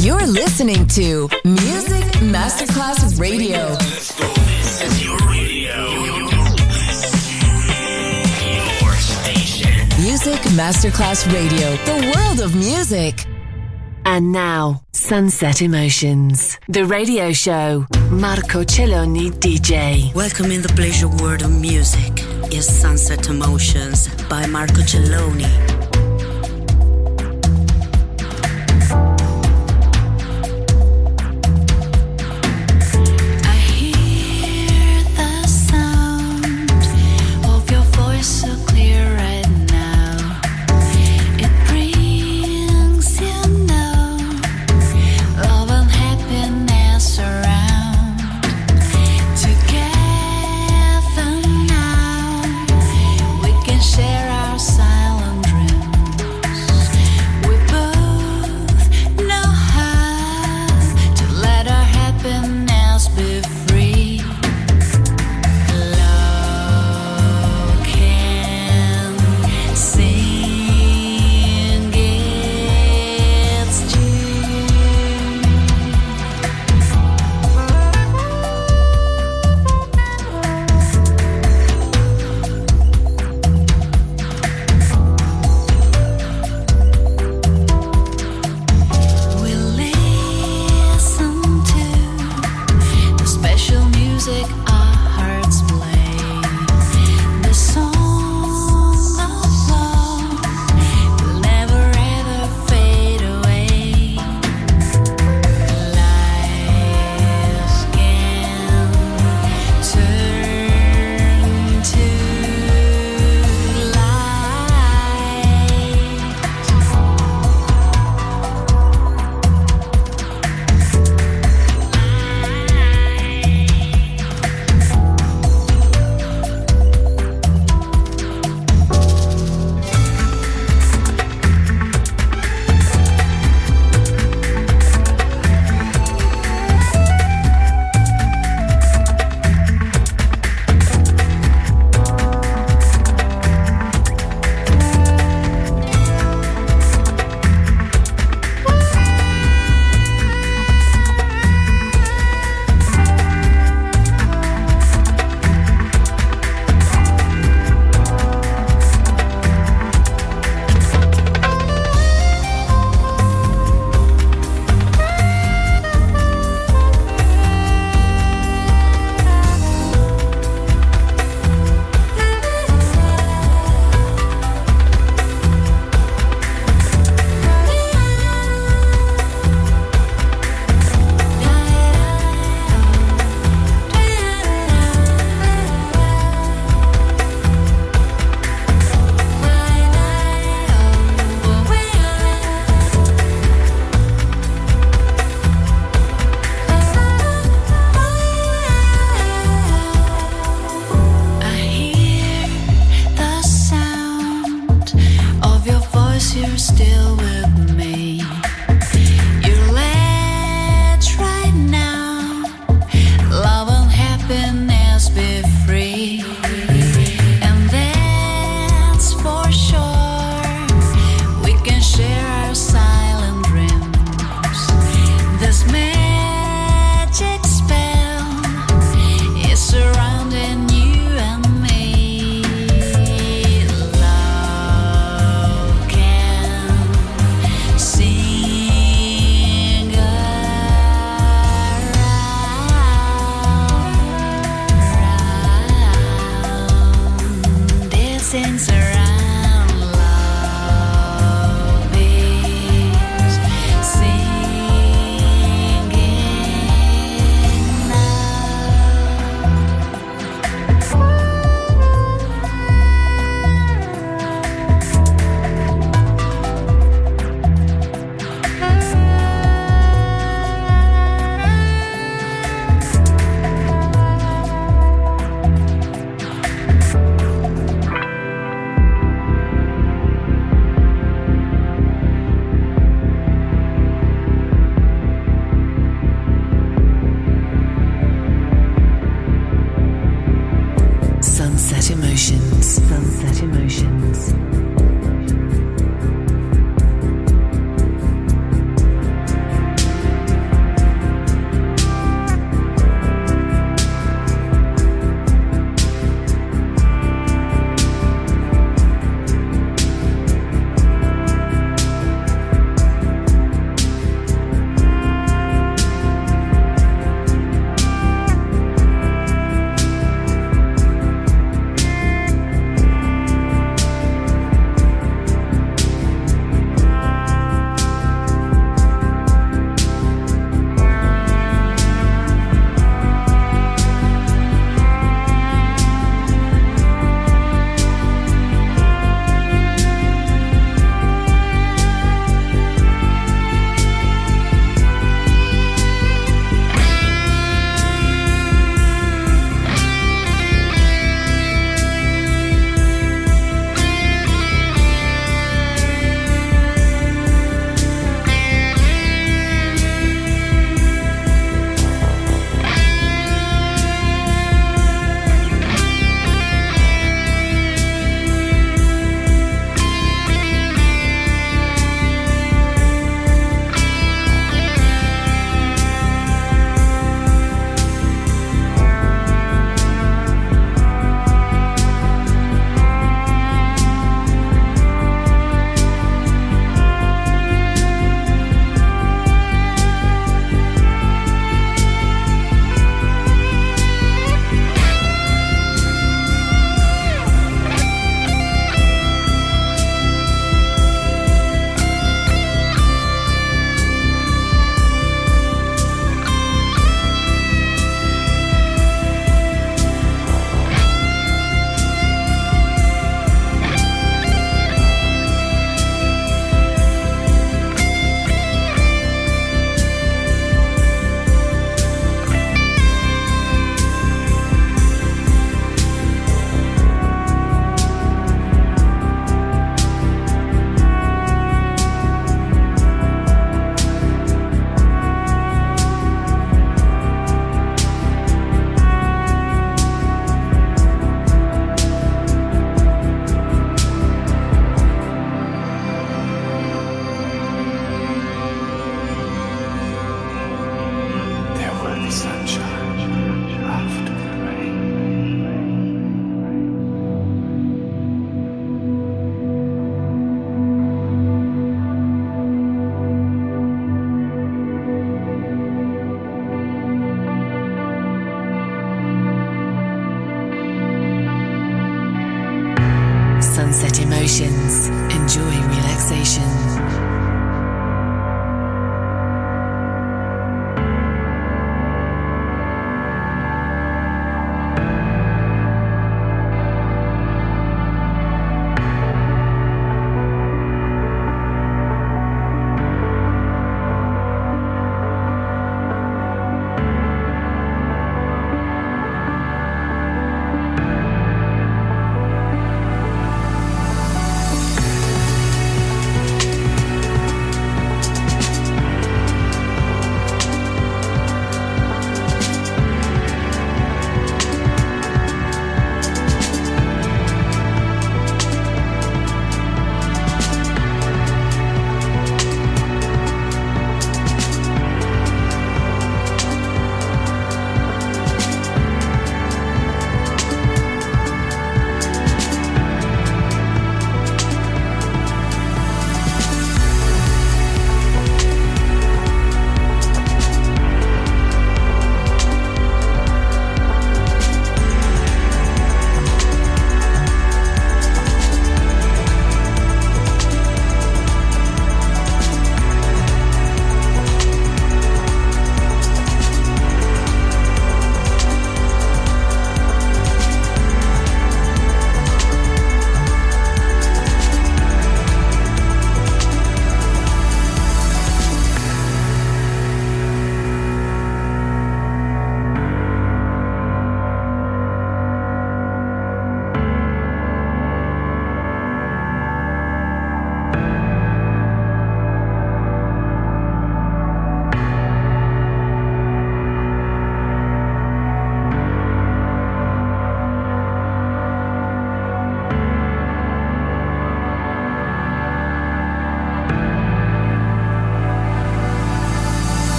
You're listening to Music Masterclass Radio. This is your radio. Your station. Music Masterclass Radio, the world of music. And now, Sunset Emotions, the radio show. Marco Celloni DJ. Welcome in the pleasure world of music is Sunset Emotions by Marco Celloni.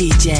DJ.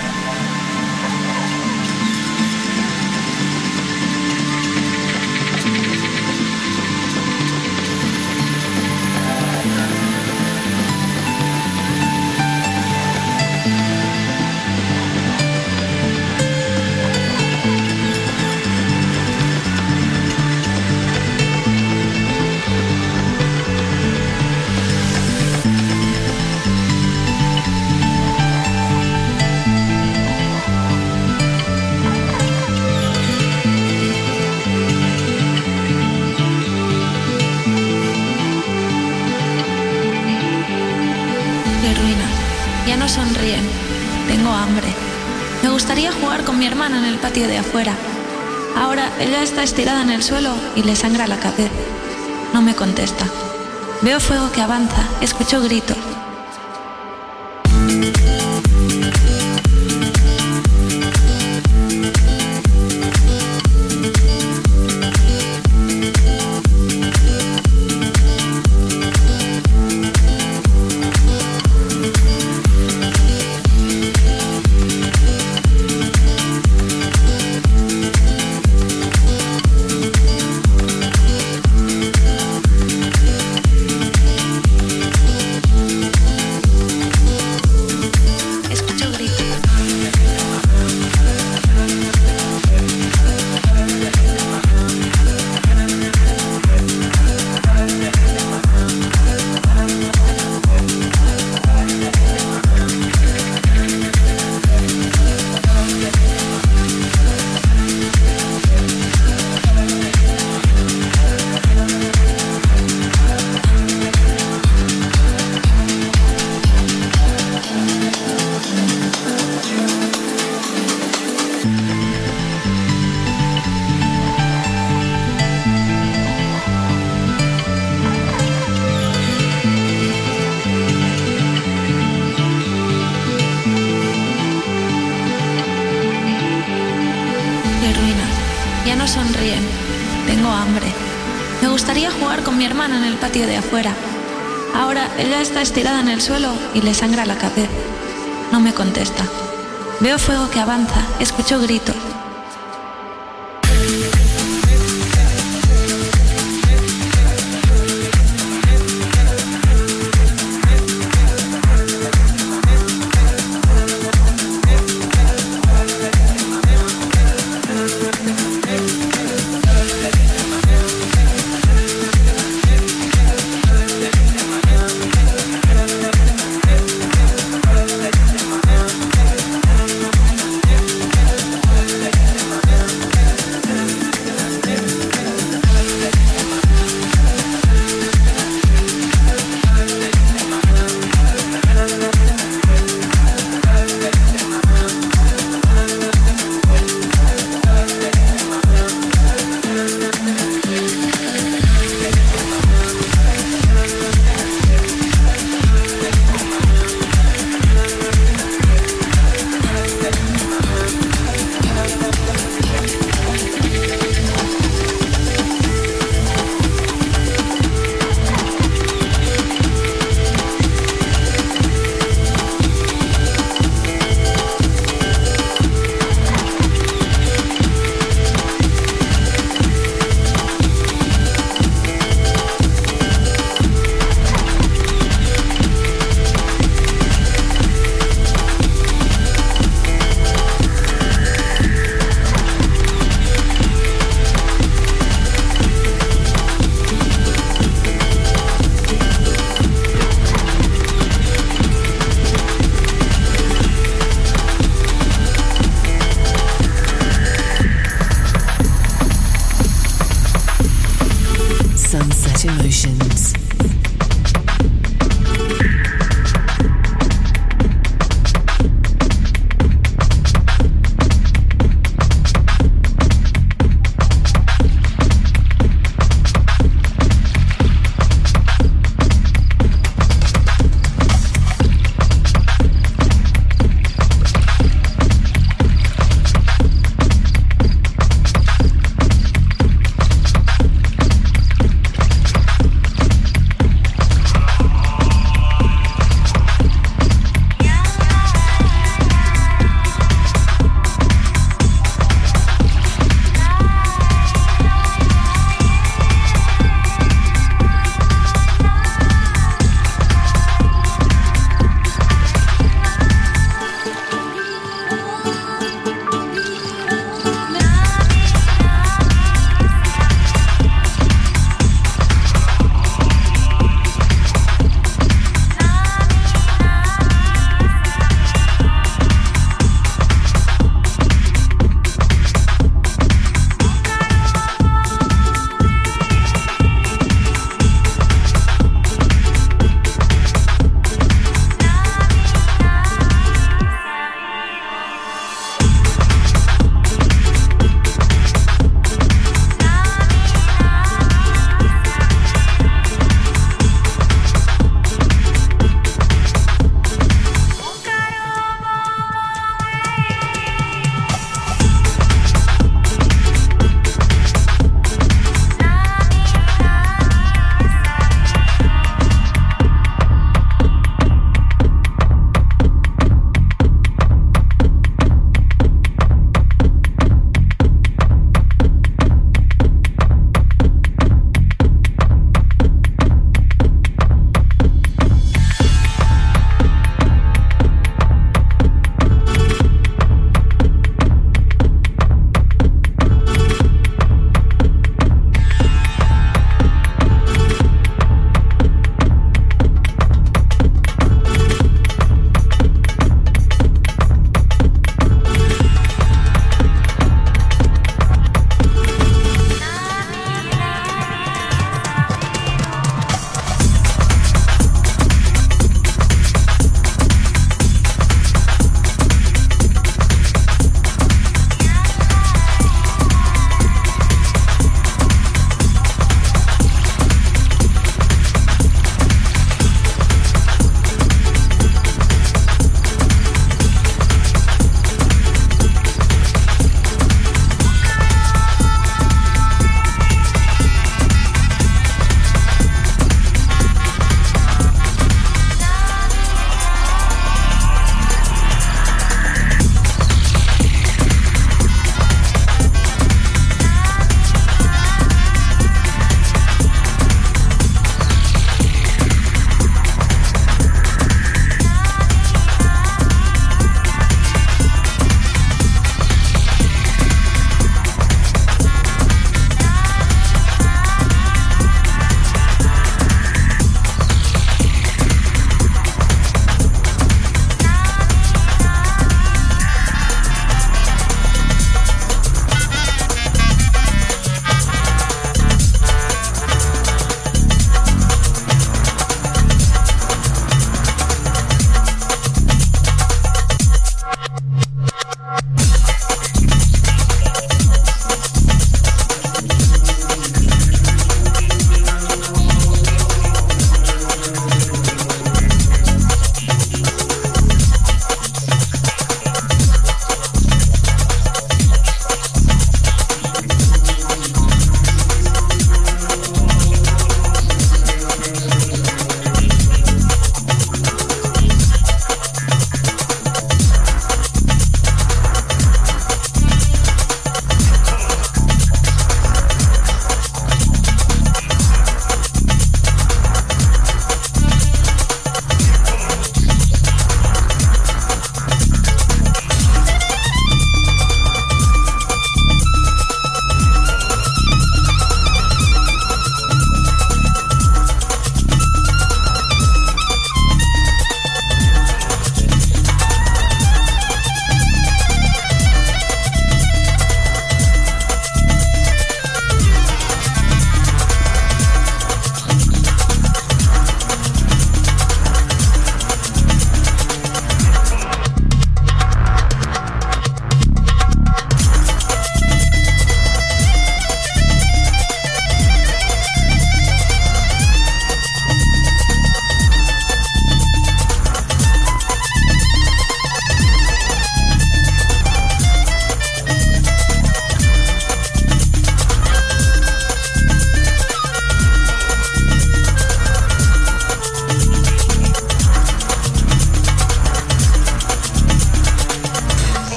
Patio de afuera. Ahora ella está estirada en el suelo y le sangra la cabeza. No me contesta. Veo fuego que avanza, escucho gritos. Estirada en el suelo y le sangra la cabeza. No me contesta. Veo fuego que avanza, escucho gritos.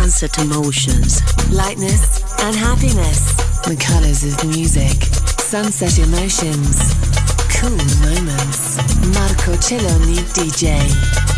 Sunset emotions. Lightness and happiness. The colors of music. Sunset emotions. Cool moments. Marco Celloni DJ.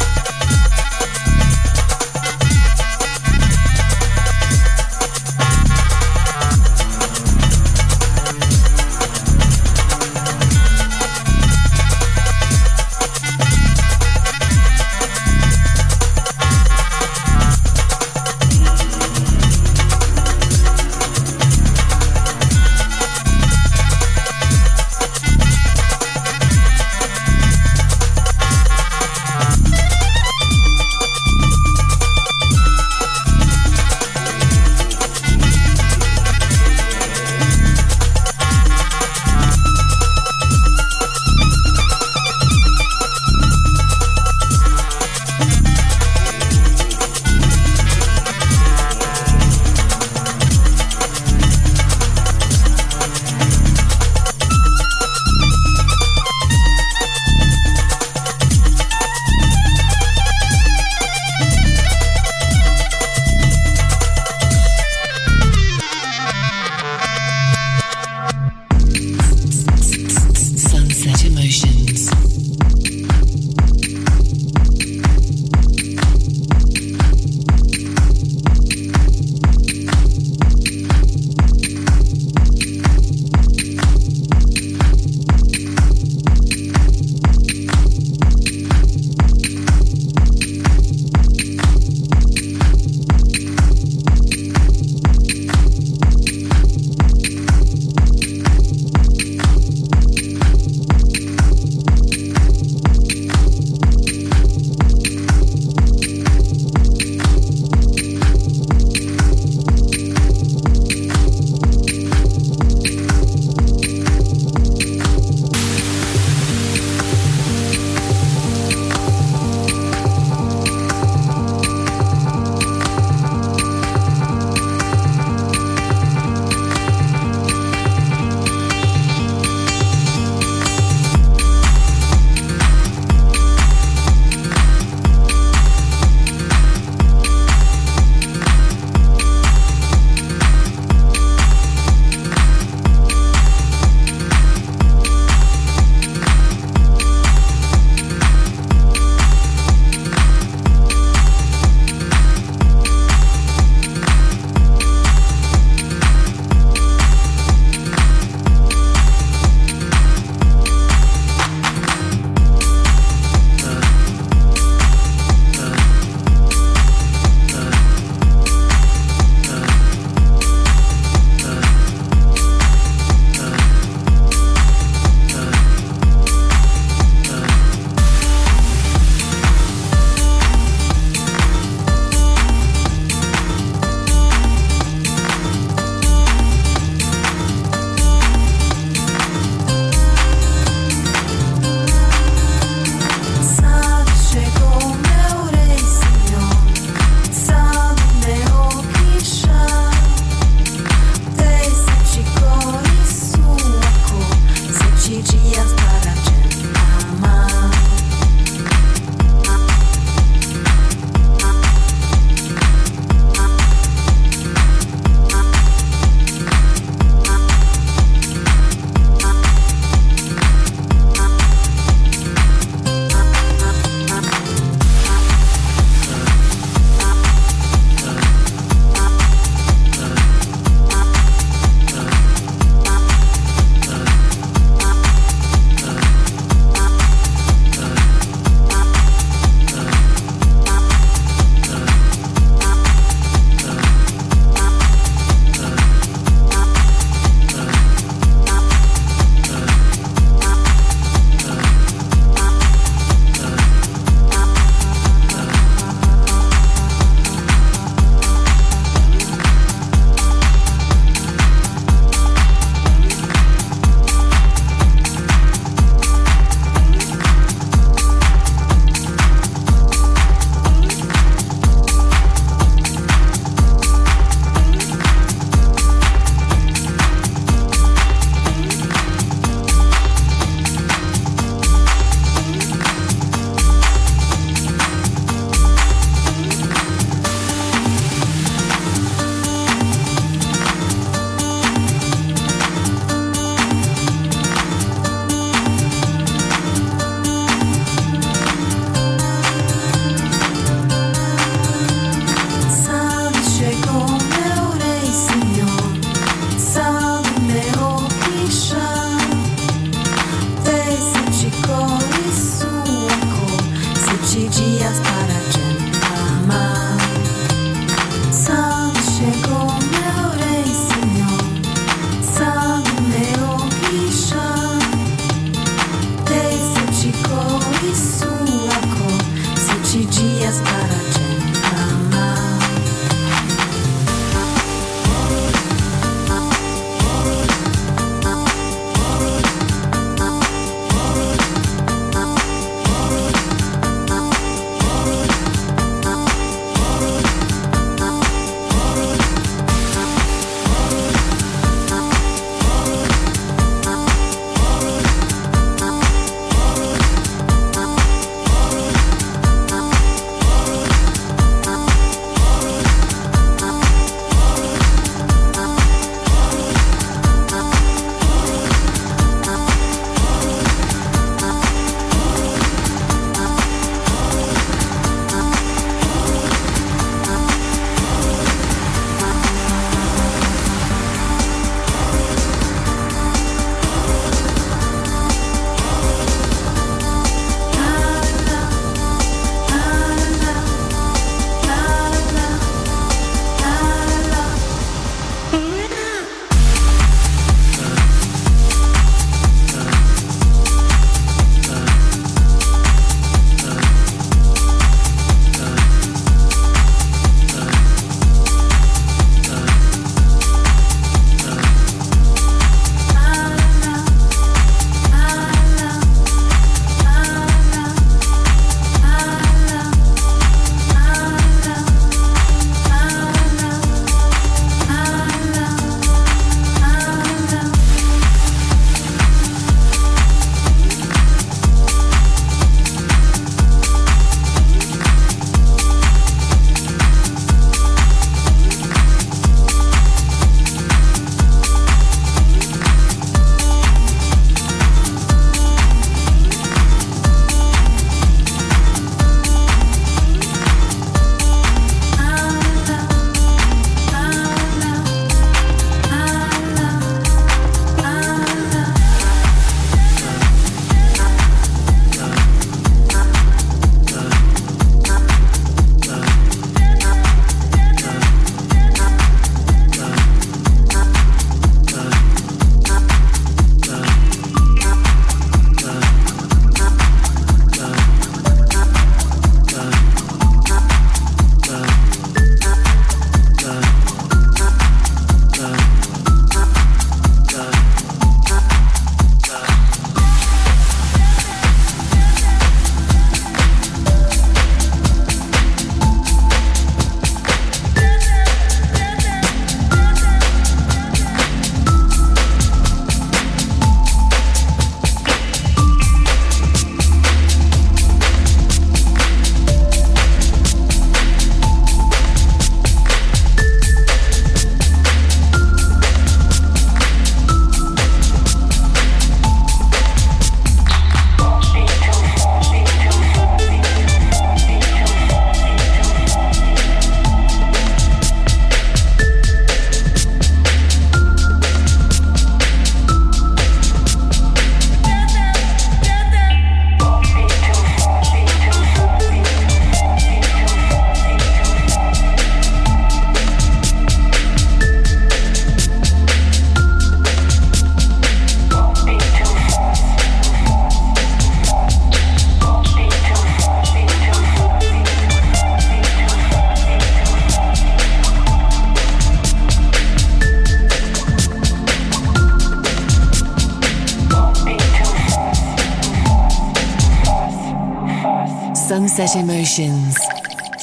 Sunset Emotions.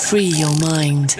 Free your mind.